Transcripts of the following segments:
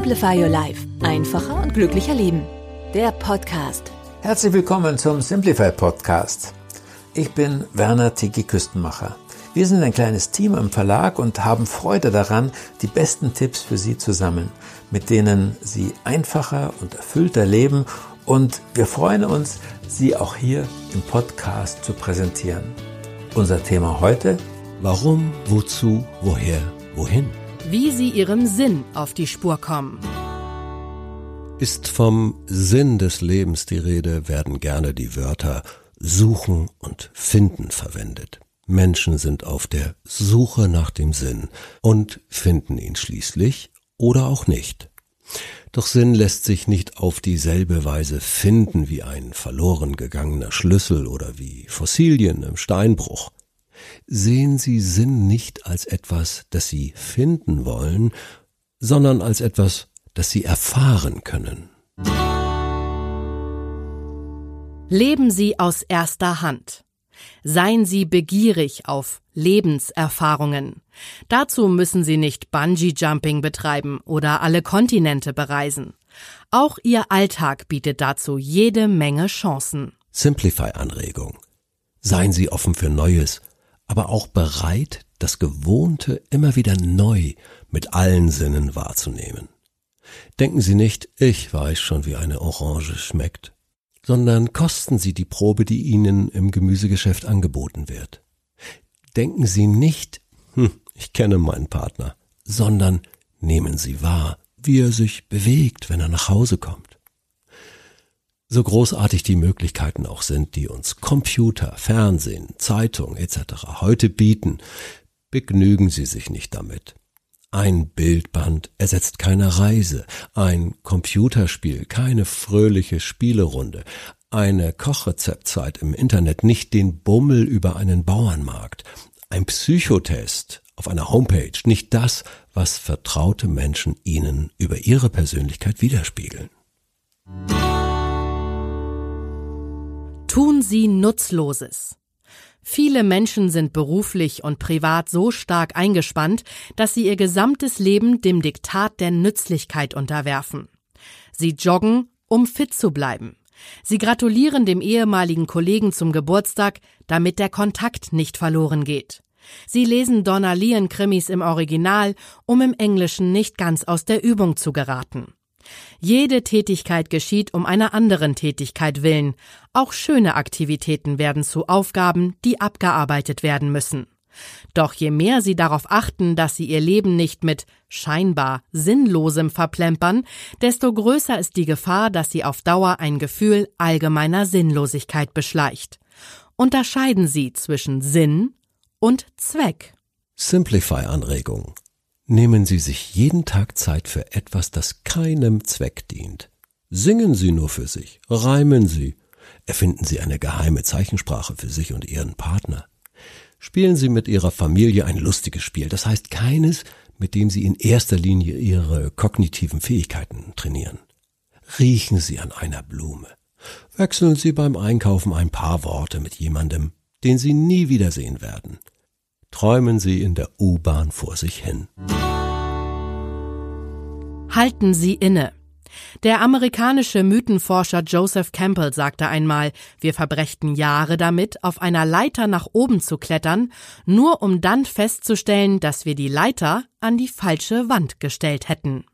Simplify Your Life. Einfacher und glücklicher Leben. Der Podcast. Herzlich willkommen zum Simplify Podcast. Ich bin Werner Tiki Küstenmacher. Wir sind ein kleines Team im Verlag und haben Freude daran, die besten Tipps für Sie zu sammeln, mit denen Sie einfacher und erfüllter leben und wir freuen uns, Sie auch hier im Podcast zu präsentieren. Unser Thema heute? Warum, wozu, woher, wohin? Wie Sie Ihrem Sinn auf die Spur kommen. Ist vom Sinn des Lebens die Rede, werden gerne die Wörter suchen und finden verwendet. Menschen sind auf der Suche nach dem Sinn und finden ihn schließlich oder auch nicht. Doch Sinn lässt sich nicht auf dieselbe Weise finden wie ein verloren gegangener Schlüssel oder wie Fossilien im Steinbruch. Sehen Sie Sinn nicht als etwas, das Sie finden wollen, sondern als etwas, das Sie erfahren können. Leben Sie aus erster Hand. Seien Sie begierig auf Lebenserfahrungen. Dazu müssen Sie nicht Bungee-Jumping betreiben oder alle Kontinente bereisen. Auch Ihr Alltag bietet dazu jede Menge Chancen. Simplify-Anregung. Seien Sie offen für Neues, aber auch bereit, das Gewohnte immer wieder neu mit allen Sinnen wahrzunehmen. Denken Sie nicht, ich weiß schon, wie eine Orange schmeckt sondern kosten Sie die Probe, die Ihnen im Gemüsegeschäft angeboten wird. Denken Sie nicht, hm, ich kenne meinen Partner, sondern nehmen Sie wahr, wie er sich bewegt, wenn er nach Hause kommt. So großartig die Möglichkeiten auch sind, die uns Computer, Fernsehen, Zeitung etc. heute bieten, begnügen Sie sich nicht damit. Ein Bildband ersetzt keine Reise, ein Computerspiel keine fröhliche Spielerunde, eine Kochrezeptzeit im Internet nicht den Bummel über einen Bauernmarkt, ein Psychotest auf einer Homepage nicht das, was vertraute Menschen ihnen über ihre Persönlichkeit widerspiegeln. Tun Sie Nutzloses. Viele Menschen sind beruflich und privat so stark eingespannt, dass sie ihr gesamtes Leben dem Diktat der Nützlichkeit unterwerfen. Sie joggen, um fit zu bleiben. Sie gratulieren dem ehemaligen Kollegen zum Geburtstag, damit der Kontakt nicht verloren geht. Sie lesen Donna Leon Krimis im Original, um im Englischen nicht ganz aus der Übung zu geraten. Jede Tätigkeit geschieht um einer anderen Tätigkeit willen. Auch schöne Aktivitäten werden zu Aufgaben, die abgearbeitet werden müssen. Doch je mehr sie darauf achten, dass sie ihr Leben nicht mit scheinbar Sinnlosem verplempern, desto größer ist die Gefahr, dass sie auf Dauer ein Gefühl allgemeiner Sinnlosigkeit beschleicht. Unterscheiden Sie zwischen Sinn und Zweck. Simplify-Anregung. Nehmen Sie sich jeden Tag Zeit für etwas, das keinem Zweck dient. Singen Sie nur für sich, reimen Sie, erfinden Sie eine geheime Zeichensprache für sich und Ihren Partner. Spielen Sie mit Ihrer Familie ein lustiges Spiel, das heißt keines, mit dem Sie in erster Linie Ihre kognitiven Fähigkeiten trainieren. Riechen Sie an einer Blume. Wechseln Sie beim Einkaufen ein paar Worte mit jemandem, den Sie nie wiedersehen werden träumen sie in der U-Bahn vor sich hin. Halten Sie inne. Der amerikanische Mythenforscher Joseph Campbell sagte einmal, wir verbrächten Jahre damit, auf einer Leiter nach oben zu klettern, nur um dann festzustellen, dass wir die Leiter an die falsche Wand gestellt hätten.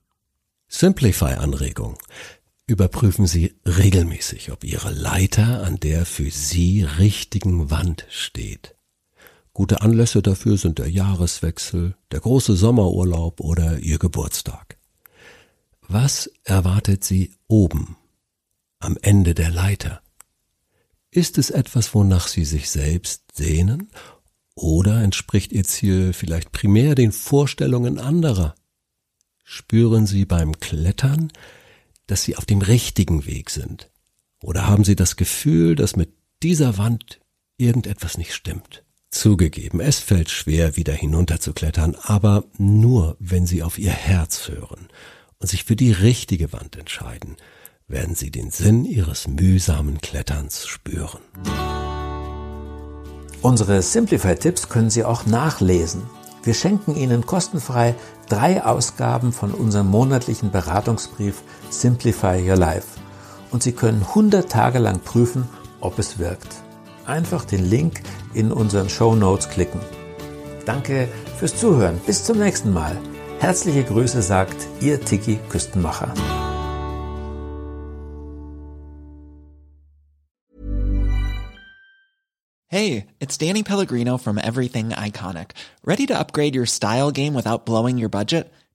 Simplify-Anregung. Überprüfen Sie regelmäßig, ob Ihre Leiter an der für Sie richtigen Wand steht. Gute Anlässe dafür sind der Jahreswechsel, der große Sommerurlaub oder Ihr Geburtstag. Was erwartet Sie oben, am Ende der Leiter? Ist es etwas, wonach Sie sich selbst sehnen, Oder entspricht Ihr Ziel vielleicht primär den Vorstellungen anderer? Spüren Sie beim Klettern, dass Sie auf dem richtigen Weg sind? Oder haben Sie das Gefühl, dass mit dieser Wand irgendetwas nicht stimmt? Zugegeben, es fällt schwer, wieder hinunterzuklettern, aber nur, wenn Sie auf Ihr Herz hören und sich für die richtige Wand entscheiden, werden Sie den Sinn Ihres mühsamen Kletterns spüren. Unsere Simplify-Tipps können Sie auch nachlesen. Wir schenken Ihnen kostenfrei drei Ausgaben von unserem monatlichen Beratungsbrief Simplify Your Life. Und Sie können 100 Tage lang prüfen, ob es wirkt. Einfach den Link in unseren Show Notes klicken. Danke fürs Zuhören. Bis zum nächsten Mal. Herzliche Grüße sagt Ihr Tiki Küstenmacher. Hey, it's Danny Pellegrino from Everything Iconic. Ready to upgrade your style game without blowing your budget?